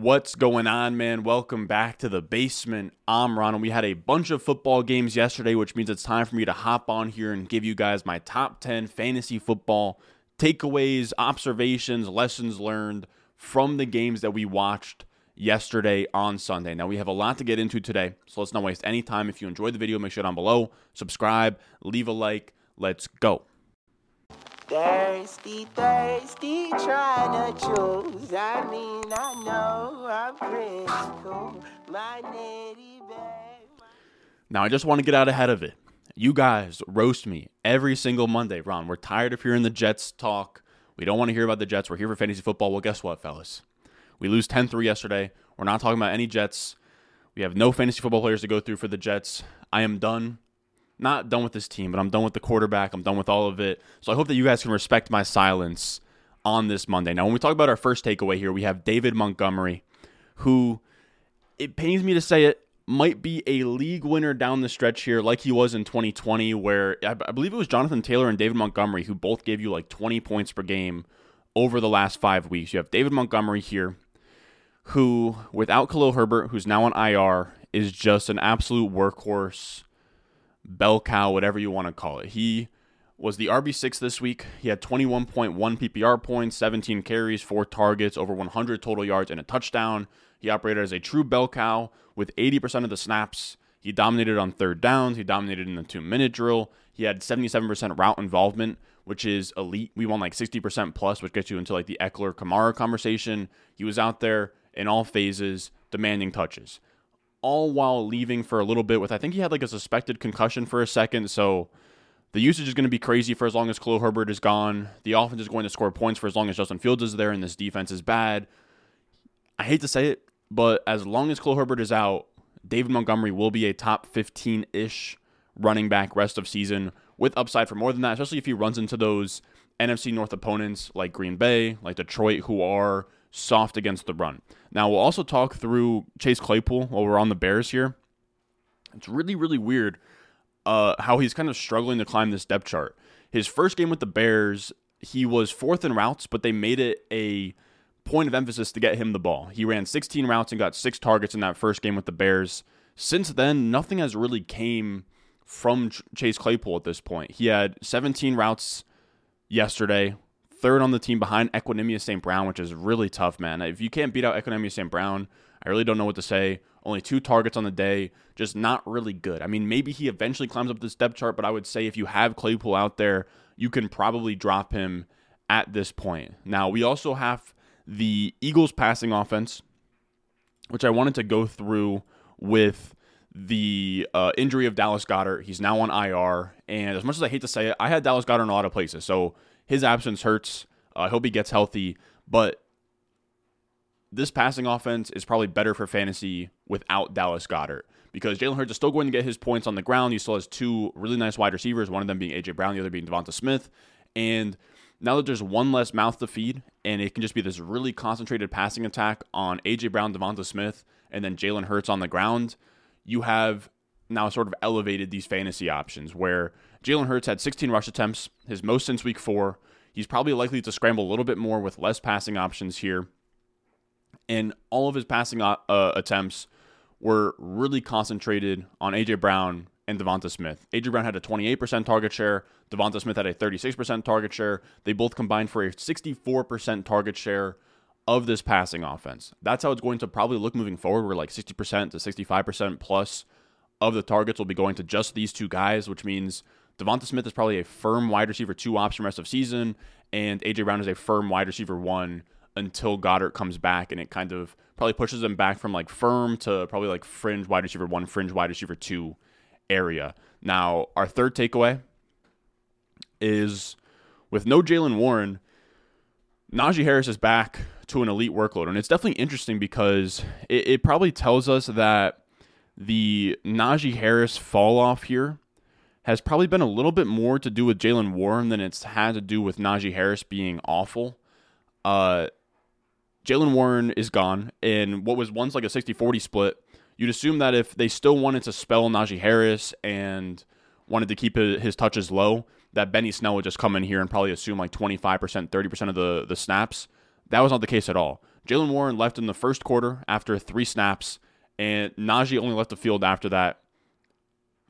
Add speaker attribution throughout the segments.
Speaker 1: What's going on, man? Welcome back to the basement. I'm Ron, and we had a bunch of football games yesterday, which means it's time for me to hop on here and give you guys my top 10 fantasy football takeaways, observations, lessons learned from the games that we watched yesterday on Sunday. Now, we have a lot to get into today, so let's not waste any time. If you enjoyed the video, make sure down below, subscribe, leave a like. Let's go.
Speaker 2: Thirsty, thirsty, trying to choose. I mean, I know I'm cool. My nitty babe.
Speaker 1: Now, I just want to get out ahead of it. You guys roast me every single Monday. Ron, we're tired of hearing the Jets talk. We don't want to hear about the Jets. We're here for fantasy football. Well, guess what, fellas? We lose 10 3 yesterday. We're not talking about any Jets. We have no fantasy football players to go through for the Jets. I am done. Not done with this team, but I'm done with the quarterback. I'm done with all of it. So I hope that you guys can respect my silence on this Monday. Now, when we talk about our first takeaway here, we have David Montgomery, who it pains me to say it, might be a league winner down the stretch here, like he was in 2020, where I, I believe it was Jonathan Taylor and David Montgomery who both gave you like 20 points per game over the last five weeks. You have David Montgomery here, who, without Khalil Herbert, who's now on IR, is just an absolute workhorse, bell cow, whatever you want to call it. He was the RB6 this week. He had 21.1 PPR points, 17 carries, four targets, over 100 total yards, and a touchdown. He operated as a true bell cow with 80% of the snaps. He dominated on third downs. He dominated in the two minute drill. He had 77% route involvement, which is elite. We won like 60% plus, which gets you into like the Ekeler Kamara conversation. He was out there in all phases, demanding touches, all while leaving for a little bit with, I think he had like a suspected concussion for a second. So the usage is going to be crazy for as long as Khalil Herbert is gone. The offense is going to score points for as long as Justin Fields is there, and this defense is bad. I hate to say it, but as long as Khalil Herbert is out, David Montgomery will be a top 15 ish running back rest of season with upside for more than that, especially if he runs into those NFC North opponents like Green Bay, like Detroit, who are soft against the run. Now, we'll also talk through Chase Claypool while we're on the Bears here. It's really, really weird uh, how he's kind of struggling to climb this depth chart. His first game with the Bears, he was fourth in routes, but they made it a point of emphasis to get him the ball. He ran 16 routes and got six targets in that first game with the Bears. Since then, nothing has really came from Chase Claypool at this point. He had 17 routes yesterday, third on the team behind Equanimeous St. Brown, which is really tough, man. If you can't beat out Equanimeous St. Brown, I really don't know what to say. Only two targets on the day, just not really good. I mean, maybe he eventually climbs up this depth chart, but I would say if you have Claypool out there, you can probably drop him at this point. Now, we also have the Eagles passing offense, which I wanted to go through with the uh, injury of Dallas Goedert. He's now on IR, and as much as I hate to say it, I had Dallas Goedert in a lot of places, so his absence hurts. I hope he gets healthy, but this passing offense is probably better for fantasy without Dallas Goedert because Jalen Hurts is still going to get his points on the ground. He still has two really nice wide receivers, one of them being AJ Brown, the other being Devonta Smith, and now that there's one less mouth to feed, and it can just be this really concentrated passing attack on AJ Brown, Devonta Smith, and then Jalen Hurts on the ground, you have now sort of elevated these fantasy options where Jalen Hurts had 16 rush attempts, his most since week four. He's probably likely to scramble a little bit more with less passing options here. And all of his passing uh, attempts were really concentrated on AJ Brown and Devonta Smith. AJ Brown had a 28% target share. Devonta Smith had a 36% target share. They both combined for a 64% target share of this passing offense. That's how it's going to probably look moving forward. We're like 60% to 65% plus of the targets will be going to just these two guys, which means Devonta Smith is probably a firm wide receiver two option rest of season, and AJ Brown is a firm wide receiver one until Goedert comes back, and it kind of probably pushes them back from like firm to probably like fringe wide receiver one, fringe wide receiver two area. Now, our third takeaway is with no Jaylen Warren, Najee Harris is back to an elite workload. And it's definitely interesting because it, it probably tells us that the Najee Harris fall off here has probably been a little bit more to do with Jaylen Warren than it's had to do with Najee Harris being awful. Uh, Jaylen Warren is gone, and what was once like a 60 40 split you'd assume that if they still wanted to spell Najee Harris and wanted to keep his touches low, that Benny Snell would just come in here and probably assume like 25%, 30% of the, the snaps. That was not the case at all. Jaylen Warren left in the first quarter after three snaps, and Najee only left the field after that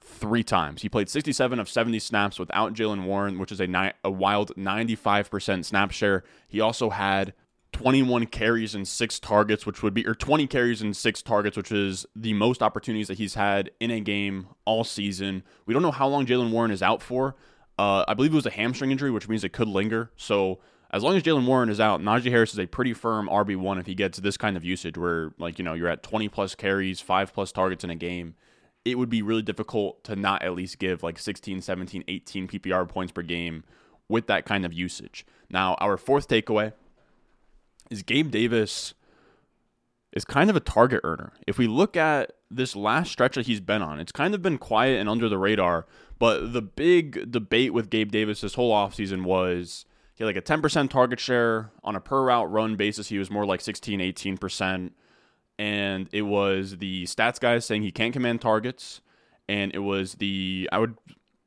Speaker 1: three times. He played 67 of 70 snaps without Jaylen Warren, which is a, ni- a wild 95% snap share. He also had 21 carries and six targets, which would be, or 20 carries and six targets, which is the most opportunities that he's had in a game all season. We don't know how long Jaylen Warren is out for. Uh, I believe it was a hamstring injury, which means it could linger. So as long as Jaylen Warren is out, Najee Harris is a pretty firm RB1 if he gets this kind of usage where, like, you know, you're at 20 plus carries, five plus targets in a game. It would be really difficult to not at least give like 16, 17, 18 PPR points per game with that kind of usage. Now, our fourth takeaway is Gabe Davis is kind of a target earner. If we look at this last stretch that he's been on, it's kind of been quiet and under the radar. But the big debate with Gabe Davis this whole offseason was he had like a 10% target share on a per route run basis. He was more like 16, 18%. And it was the stats guys saying he can't command targets. And it was the, I would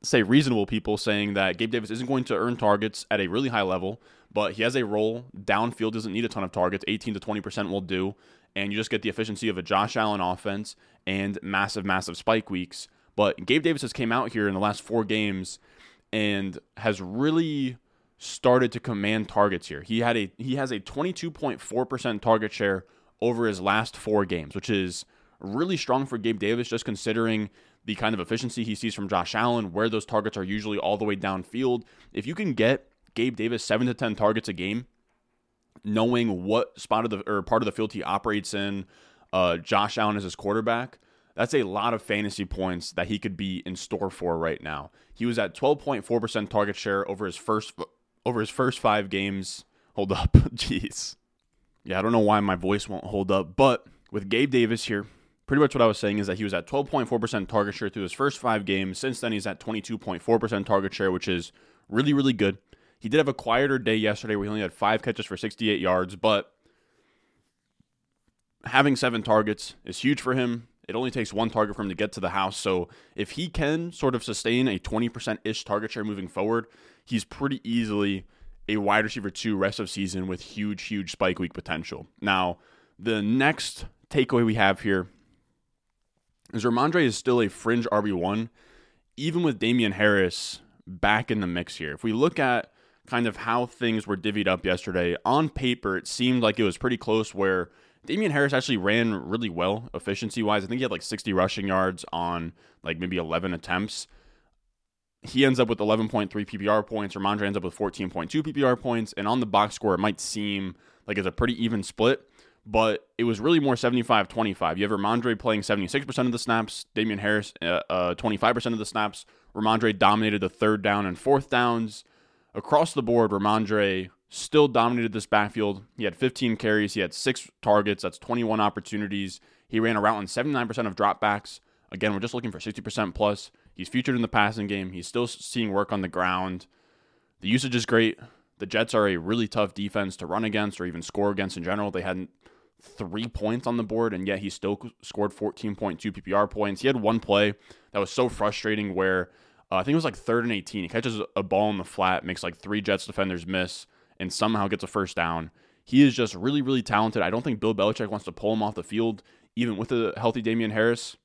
Speaker 1: say, reasonable people saying that Gabe Davis isn't going to earn targets at a really high level, but he has a role. Downfield doesn't need a ton of targets. 18 to 20% will do. And you just get the efficiency of a Josh Allen offense and massive, massive spike weeks. But Gabe Davis has came out here in the last four games and has really started to command targets here. He had a he has a 22.4% target share over his last four games, which is really strong for Gabe Davis, just considering the kind of efficiency he sees from Josh Allen, where those targets are usually all the way downfield. If you can get Gabe Davis seven to ten targets a game, knowing what spot of the or part of the field he operates in, uh, Josh Allen is his quarterback. That's a lot of fantasy points that he could be in store for right now. He was at 12.4% target share over his first over his first 5 games. Hold up. Jeez. Yeah, I don't know why my voice won't hold up, but with Gabe Davis here, pretty much what I was saying is that he was at 12.4% target share through his first 5 games. Since then he's at 22.4% target share, which is really really good. He did have a quieter day yesterday where he only had 5 catches for 68 yards, but having 7 targets is huge for him. It only takes one target for him to get to the house. So if he can sort of sustain a 20% ish target share moving forward, he's pretty easily a wide receiver two rest of season with huge, huge spike week potential. Now, the next takeaway we have here is Rhamondre is still a fringe RB1, even with Damien Harris back in the mix here. If we look at kind of how things were divvied up yesterday, on paper, it seemed like it was pretty close where Damien Harris actually ran really well efficiency wise. I think he had like 60 rushing yards on like maybe 11 attempts. He ends up with 11.3 PPR points. Rhamondre ends up with 14.2 PPR points. And on the box score, it might seem like it's a pretty even split, but it was really more 75 25. You have Rhamondre playing 76% of the snaps, Damien Harris uh, uh, 25% of the snaps. Rhamondre dominated the third down and fourth downs. Across the board, Rhamondre still dominated this backfield. He had 15 carries, he had six targets, that's 21 opportunities. He ran a route on 79% of dropbacks. Again, we're just looking for 60% plus. He's featured in the passing game. He's still seeing work on the ground. The usage is great. The Jets are a really tough defense to run against or even score against in general. They had three points on the board, and yet he still scored 14.2 PPR points. He had one play that was so frustrating where uh, I think it was like third and 18. He catches a ball in the flat, makes like three Jets defenders miss, and somehow gets a first down. He is just really, really talented. I don't think Bill Belichick wants to pull him off the field, even with a healthy Damien Harris.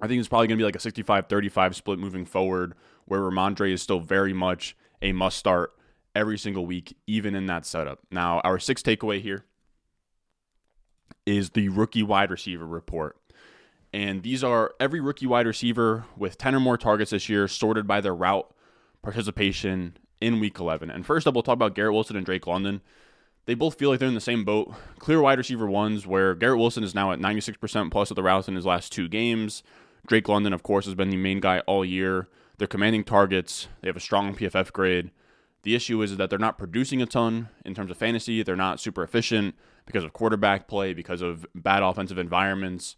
Speaker 1: I think it's probably going to be like a 65 35 split moving forward, where Rhamondre is still very much a must start every single week, even in that setup. Now, our sixth takeaway here is the rookie wide receiver report. And these are every rookie wide receiver with 10 or more targets this year, sorted by their route participation in week 11. And first up, we'll talk about Garrett Wilson and Drake London. They both feel like they're in the same boat. Clear wide receiver ones, where Garrett Wilson is now at 96% plus of the routes in his last two games. Drake London, of course, has been the main guy all year. They're commanding targets. They have a strong PFF grade. The issue is that they're not producing a ton in terms of fantasy. They're not super efficient because of quarterback play, because of bad offensive environments.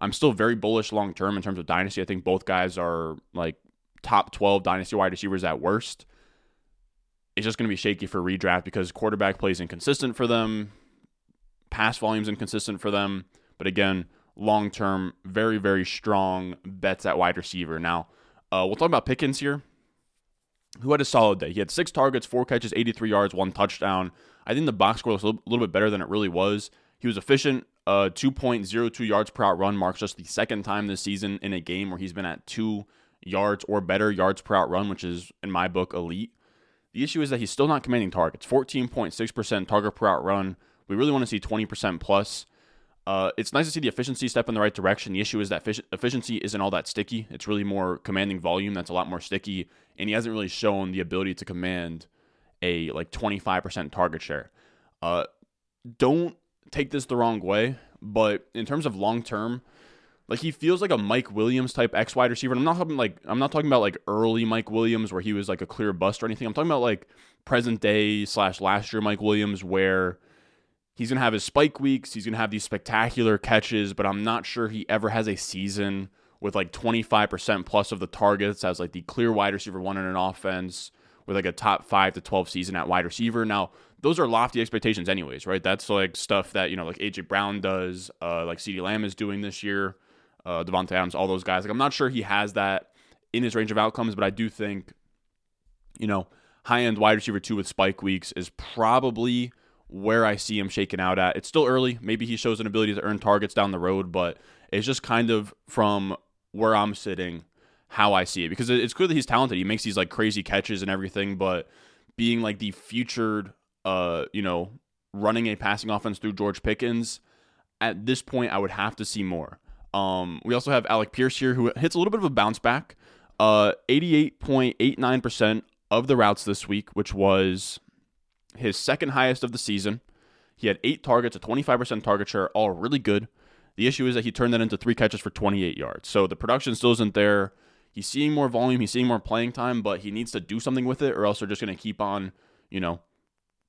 Speaker 1: I'm still very bullish long term in terms of dynasty. I think both guys are like top 12 dynasty wide receivers at worst. It's just going to be shaky for redraft because quarterback plays inconsistent for them, pass volume's inconsistent for them. But again, long term, very, very strong bets at wide receiver. Now, uh, we'll talk about Pickens here, who had a solid day. He had six targets, four catches, 83 yards, one touchdown. I think the box score was a little, bit better than it really was. He was efficient. Uh, 2.02 yards per route run marks just the second time this season in a game where he's been at two yards or better yards per route run, which is in my book elite. The issue is that he's still not commanding targets. 14.6% target per route run. We really want to see 20% plus. Uh, it's nice to see the efficiency step in the right direction. The issue is that efficiency isn't all that sticky. It's really more commanding volume that's a lot more sticky, and he hasn't really shown the ability to command a like 25% target share. Uh, don't take this the wrong way, but in terms of long term, like he feels like a Mike Williams type X wide receiver. And I'm not talking like I'm not talking about like early Mike Williams where he was like a clear bust or anything. I'm talking about like present day slash last year Mike Williams where he's gonna have his spike weeks. He's gonna have these spectacular catches, but I'm not sure he ever has a season with like 25% plus of the targets as like the clear wide receiver one in an offense with like a top five to 12 season at wide receiver. Now, those are lofty expectations, anyways, right? That's like stuff that, you know, like AJ Brown does, uh, like CeeDee Lamb is doing this year, uh, Davante Adams, all those guys. Like, I'm not sure he has that in his range of outcomes, but I do think, you know, high end wide receiver two with spike weeks is probably where I see him shaking out at. It's still early. Maybe he shows an ability to earn targets down the road, but it's just kind of from where I'm sitting, how I see it. Because it's clear that he's talented. He makes these like crazy catches and everything, but being like the featured, uh, you know, running a passing offense through George Pickens, at this point, I would have to see more. Um, we also have Alec Pierce here, who hits a little bit of a bounce back. Uh, 88.89% of the routes this week, which was his second highest of the season. He had eight targets, a 25% target share, all really good. The issue is that he turned that into three catches for 28 yards. So the production still isn't there. He's seeing more volume, he's seeing more playing time, but he needs to do something with it, or else they're just going to keep on, you know,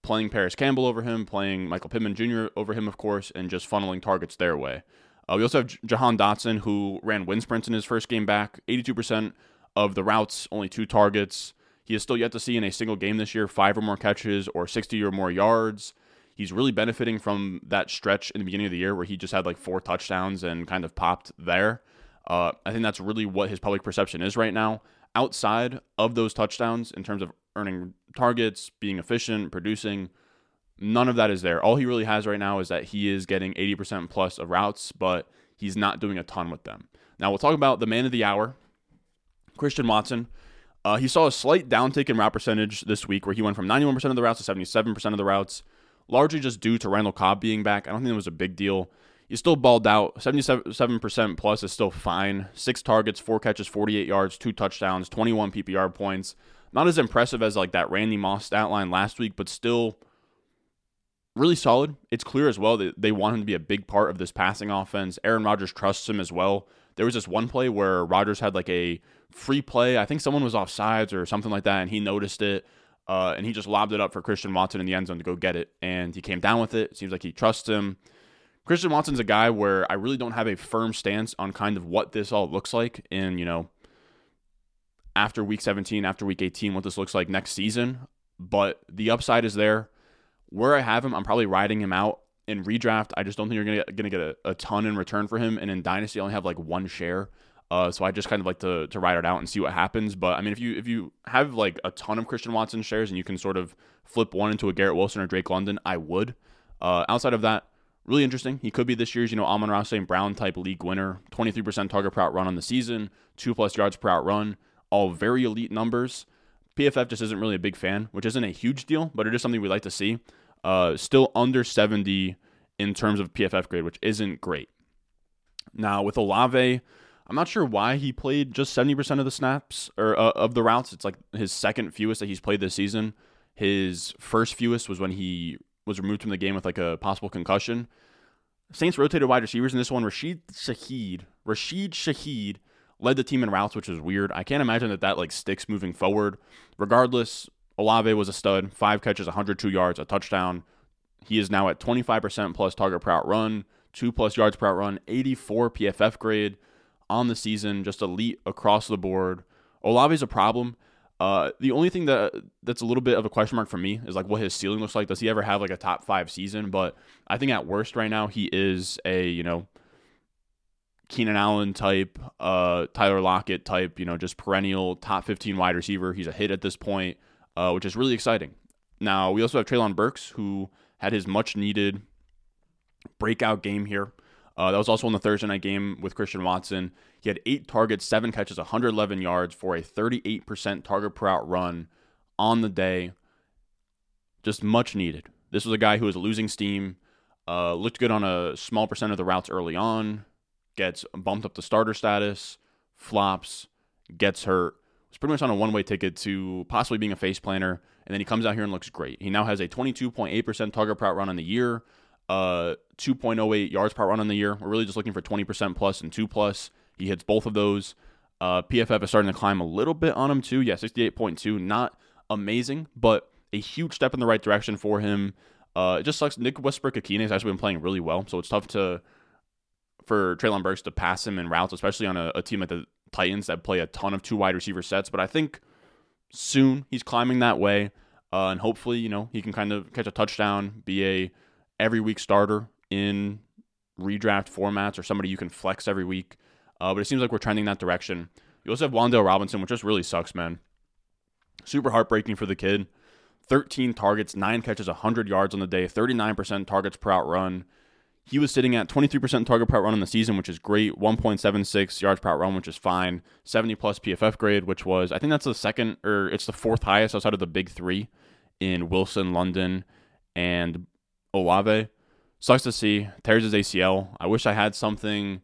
Speaker 1: playing Parris Campbell over him, playing Michael Pittman Jr. over him, of course, and just funneling targets their way. Uh, we also have Jahan Dotson, who ran wind sprints in his first game back, 82% of the routes, only two targets. He is still yet to see in a single game this year five or more catches or 60 or more yards. He's really benefiting from that stretch in the beginning of the year where he just had like four touchdowns and kind of popped there. Uh, I think that's really what his public perception is right now. Outside of those touchdowns, in terms of earning targets, being efficient, producing, none of that is there. All he really has right now is that he is getting 80% plus of routes, but he's not doing a ton with them. Now we'll talk about the man of the hour, Christian Watson. Uh, he saw a slight downtick in route percentage this week, where he went from 91% of the routes to 77% of the routes, largely just due to Randall Cobb being back. I don't think it was a big deal. He still balled out. 77% plus is still fine. Six targets, four catches, 48 yards, two touchdowns, 21 PPR points. Not as impressive as like that Randy Moss stat line last week, but still really solid. It's clear as well that they want him to be a big part of this passing offense. Aaron Rodgers trusts him as well. There was this one play where Rodgers had like a free play. I think someone was off sides or something like that, and he noticed it. Uh, and he just lobbed it up for Christian Watson in the end zone to go get it. And he came down with it. Seems like he trusts him. Christian Watson's a guy where I really don't have a firm stance on kind of what this all looks like in, you know, after week 17, after week 18, what this looks like next season. But the upside is there. Where I have him, I'm probably riding him out in redraft. I just don't think you're gonna gonna get a, a ton in return for him. And in dynasty, I only have like one share. Uh, so I just kind of like to to ride it out and see what happens. But I mean, if you if you have like a ton of Christian Watson shares and you can sort of flip one into a Garrett Wilson or Drake London, I would. Uh, outside of that, really interesting. He could be this year's you know Amon-Ra St. Brown type league winner. Twenty three percent target per route run on the season, two plus yards per route run, all very elite numbers. PFF just isn't really a big fan, which isn't a huge deal, but it is something we like to see. Uh, still under 70 in terms of PFF grade, which isn't great. Now with Olave, I'm not sure why he played just 70% of the snaps or uh, of the routes. It's like his second fewest that he's played this season. His first fewest was when he was removed from the game with like a possible concussion. Saints rotated wide receivers in this one. Rashid Shaheed, Rashid Shaheed led the team in routes, which is weird. I can't imagine that that like sticks moving forward. Regardless, Olave was a stud. Five catches, 102 yards, a touchdown. He is now at 25% plus target per route run, two plus yards per route run, 84 PFF grade on the season, just elite across the board. Olave's a problem. Uh, the only thing that that's a little bit of a question mark for me is like what his ceiling looks like. Does he ever have like a top five season? But I think at worst right now he is a you know Keenan Allen type, uh, Tyler Lockett type, you know, just perennial top 15 wide receiver. He's a hit at this point, uh, which is really exciting. Now, we also have Treylon Burks, who had his much needed breakout game here. Uh, that was also in the Thursday night game with Christian Watson. He had eight targets, seven catches, 111 yards for a 38% target per route run on the day. Just much needed. This was a guy who was losing steam, uh, looked good on a small percent of the routes early on, gets bumped up to starter status, flops, gets hurt. Was pretty much on a one way ticket to possibly being a face planner, and then he comes out here and looks great. He now has a 22.8% target per route run on the year, uh, 2.08 yards per run on the year. We're really just looking for 20% plus and two plus. He hits both of those. Uh, PFF is starting to climb a little bit on him too. Yeah, 68.2, not amazing, but a huge step in the right direction for him. Uh, it just sucks. Nick Westbrook-Ikhine has actually been playing really well, so it's tough to for Treylon Burks to pass him in routes, especially on a, a team the Titans that play a ton of two wide receiver sets. But I think soon he's climbing that way, uh, and hopefully, you know, he can kind of catch a touchdown, be a every week starter in redraft formats or somebody you can flex every week. Uh, but it seems like we're trending that direction. You also have Wan'Dale Robinson, which just really sucks, man. Super heartbreaking for the kid. 13 targets, 9 catches, 100 yards on the day, 39% targets per route run. He was sitting at 23% target per run in the season, which is great. 1.76 yards per run, which is fine. 70 plus PFF grade, which was, I think that's the second, or it's the fourth highest outside of the big three in Wilson, London, and Olave. Sucks to see. Tears his ACL. I wish I had something,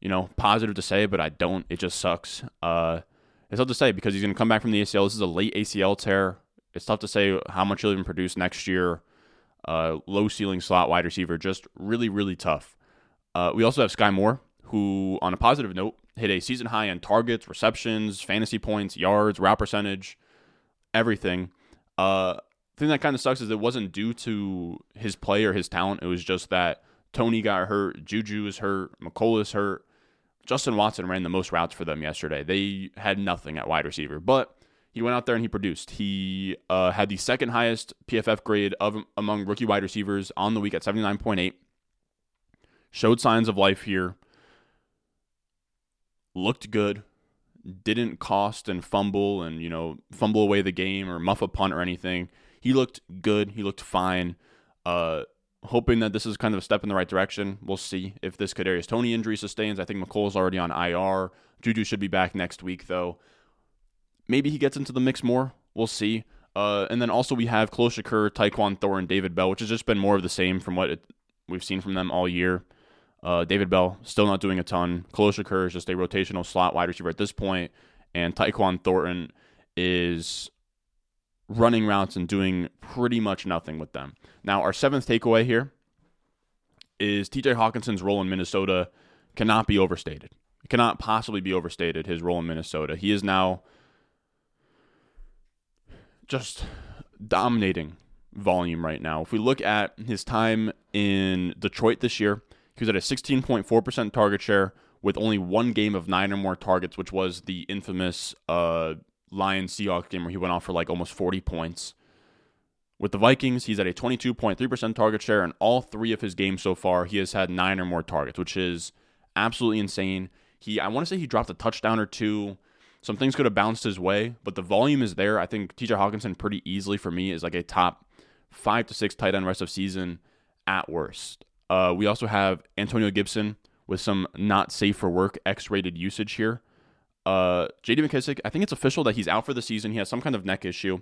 Speaker 1: you know, positive to say, but I don't. It just sucks. Uh, it's tough to say because he's going to come back from the ACL. This is a late ACL tear. It's tough to say how much he'll even produce next year. Uh, low ceiling slot wide receiver, just really, really tough. Uh, we also have Sky Moore, who, on a positive note, hit a season high in targets, receptions, fantasy points, yards, route percentage, everything. Uh, thing that kind of sucks is it wasn't due to his play or his talent. It was just that Toney got hurt, Juju is hurt, Mecole is hurt. Justin Watson ran the most routes for them yesterday. They had nothing at wide receiver, but he went out there and he produced. He uh, had the second highest PFF grade of among rookie wide receivers on the week at 79.8. Showed signs of life here. Looked good. Didn't cost and fumble and, you know, fumble away the game or muff a punt or anything. He looked good. He looked fine. Uh, hoping that this is kind of a step in the right direction. We'll see if this Kadarius Toney injury sustains. I think Mecole's already on IR. Juju should be back next week though. Maybe he gets into the mix more. We'll see. Uh, and then also we have Khalil Shakir, Tyquan Thornton, David Bell, which has just been more of the same from what it, we've seen from them all year. Uh, David Bell still not doing a ton. Khalil is just a rotational slot wide receiver at this point, and Tyquan Thornton is running routes and doing pretty much nothing with them. Now, our seventh takeaway here is TJ Hockenson's role in Minnesota cannot be overstated. It cannot possibly be overstated, his role in Minnesota. He is now just dominating volume right now. If we look at his time in Detroit this year, he was at a 16.4% target share with only one game of nine or more targets, which was the infamous uh, Lions Seahawks game where he went off for like almost 40 points. With the Vikings, he's at a 22.3% target share, and all three of his games so far, he has had nine or more targets, which is absolutely insane. He, I want to say he dropped a touchdown or two. Some things could have bounced his way, but the volume is there. I think TJ Hockenson pretty easily for me is like a top five to six tight end rest of season at worst. Uh, we also have Antonio Gibson with some not safe for work X rated usage here. Uh, JD McKissic, I think it's official that he's out for the season. He has some kind of neck issue.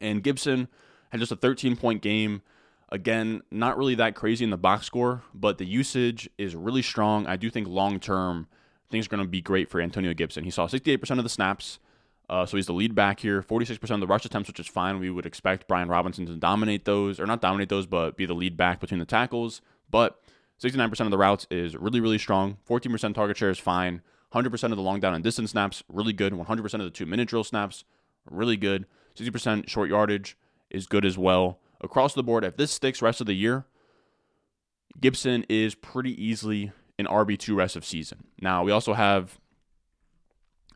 Speaker 1: And Gibson had just a 13 point game. Again, not really that crazy in the box score, but the usage is really strong. I do think long term, things are going to be great for Antonio Gibson. He saw 68% of the snaps, uh, so he's the lead back here. 46% of the rush attempts, which is fine. We would expect Brian Robinson to dominate those, or not dominate those, but be the lead back between the tackles. But 69% of the routes is really, really strong. 14% target share is fine. 100% of the long down and distance snaps, really good. 100% of the two minute drill snaps, really good. 60% short yardage is good as well. Across the board, if this sticks rest of the year, Gibson is pretty easily an RB2 rest of season. Now, we also have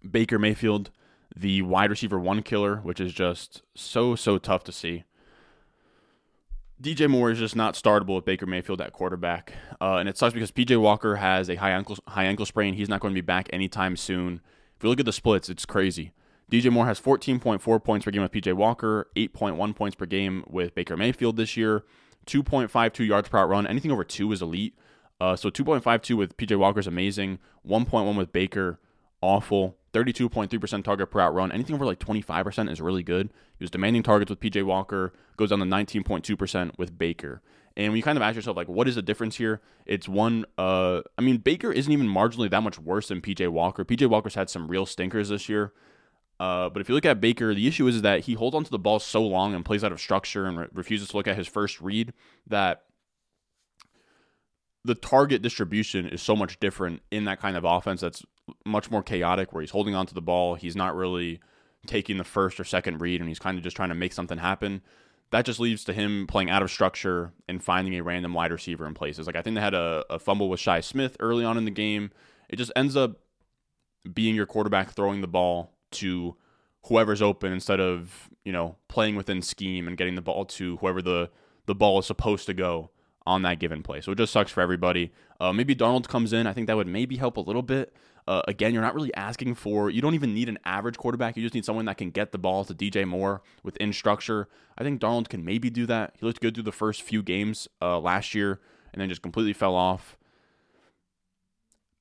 Speaker 1: Baker Mayfield, the wide receiver one killer, which is just so, so tough to see. DJ Moore is just not startable with Baker Mayfield at quarterback, uh, and it sucks because PJ Walker has a high ankle high ankle sprain. He's not going to be back anytime soon. If you look at the splits, it's crazy. DJ Moore has 14.4 points per game with PJ Walker, 8.1 points per game with Baker Mayfield this year, 2.52 yards per route run. Anything over two is elite. Uh, so 2.52 with PJ Walker is amazing. 1.1 with Baker, awful. 32.3% target per route run. Anything over like 25% is really good. He was demanding targets with PJ Walker, goes down to 19.2% with Baker. And when you kind of ask yourself, like, what is the difference here? It's one, uh, I mean, Baker isn't even marginally that much worse than PJ Walker. PJ Walker's had some real stinkers this year. Uh, but if you look at Baker, the issue is that he holds onto the ball so long and plays out of structure and re- refuses to look at his first read that the target distribution is so much different in that kind of offense that's much more chaotic where he's holding onto the ball he's not really taking the first or second read and he's kind of just trying to make something happen. That just leads to him playing out of structure and finding a random wide receiver in places. Like i think they had a, a fumble with Shi Smith early on in the game. It just ends up being your quarterback throwing the ball to whoever's open instead of you know playing within scheme and getting the ball to whoever the the ball is supposed to go on that given play. So it just sucks for everybody. Uh, maybe Darnold comes in. I think that would maybe help a little bit. Uh, again, you're not really asking for, you don't even need an average quarterback. You just need someone that can get the ball to DJ Moore within structure. I think Darnold can maybe do that. He looked good through the first few games uh, last year and then just completely fell off.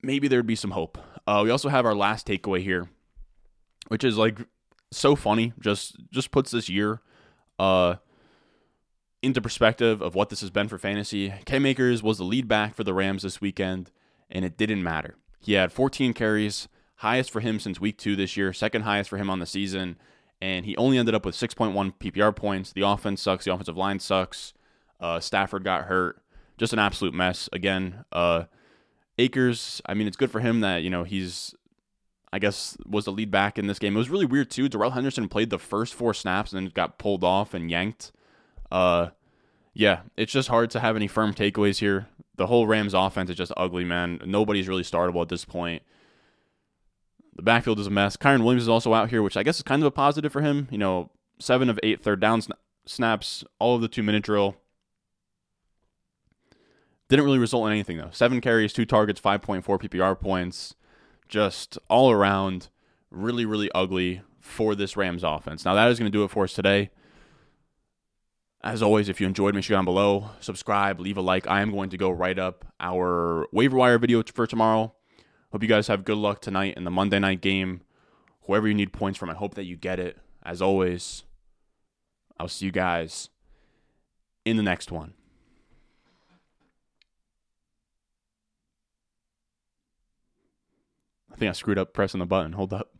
Speaker 1: Maybe there'd be some hope. Uh, we also have our last takeaway here, which is like so funny. Just just puts this year uh, into perspective of what this has been for fantasy, Cam Akers was the lead back for the Rams this weekend, and it didn't matter. He had 14 carries, highest for him since week two this year, second highest for him on the season, and he only ended up with 6.1 PPR points. The offense sucks, the offensive line sucks. Uh, Stafford got hurt, just an absolute mess. Again, uh, Akers, I mean, it's good for him that you know he's I guess was the lead back in this game. It was really weird too. Darrell Henderson played the first four snaps and then got pulled off and yanked. Uh, yeah, it's just hard to have any firm takeaways here. The whole Rams offense is just ugly, man. Nobody's really startable at this point. The backfield is a mess. Kyren Williams is also out here, which I guess is kind of a positive for him. You know, seven of eight third down snaps, all of the two minute drill. Didn't really result in anything though. Seven carries, two targets, 5.4 PPR points. Just all around really, really ugly for this Rams offense. Now, that is going to do it for us today. As always, if you enjoyed, make sure down below, subscribe, leave a like. I am going to go write up our waiver wire video for tomorrow. Hope you guys have good luck tonight in the Monday night game. Whoever you need points from, I hope that you get it. As always, I'll see you guys in the next one. I think I screwed up pressing the button. Hold up.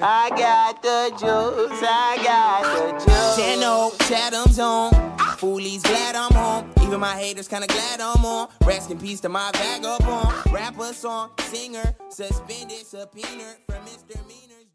Speaker 2: I got the juice, I got the juice.
Speaker 3: Channel, Chatham's on. Foolies glad I'm home. Even my haters kinda glad I'm on. Rest in peace to my vagabond. Rapper song, singer, suspended, subpoena. Meaner's dream.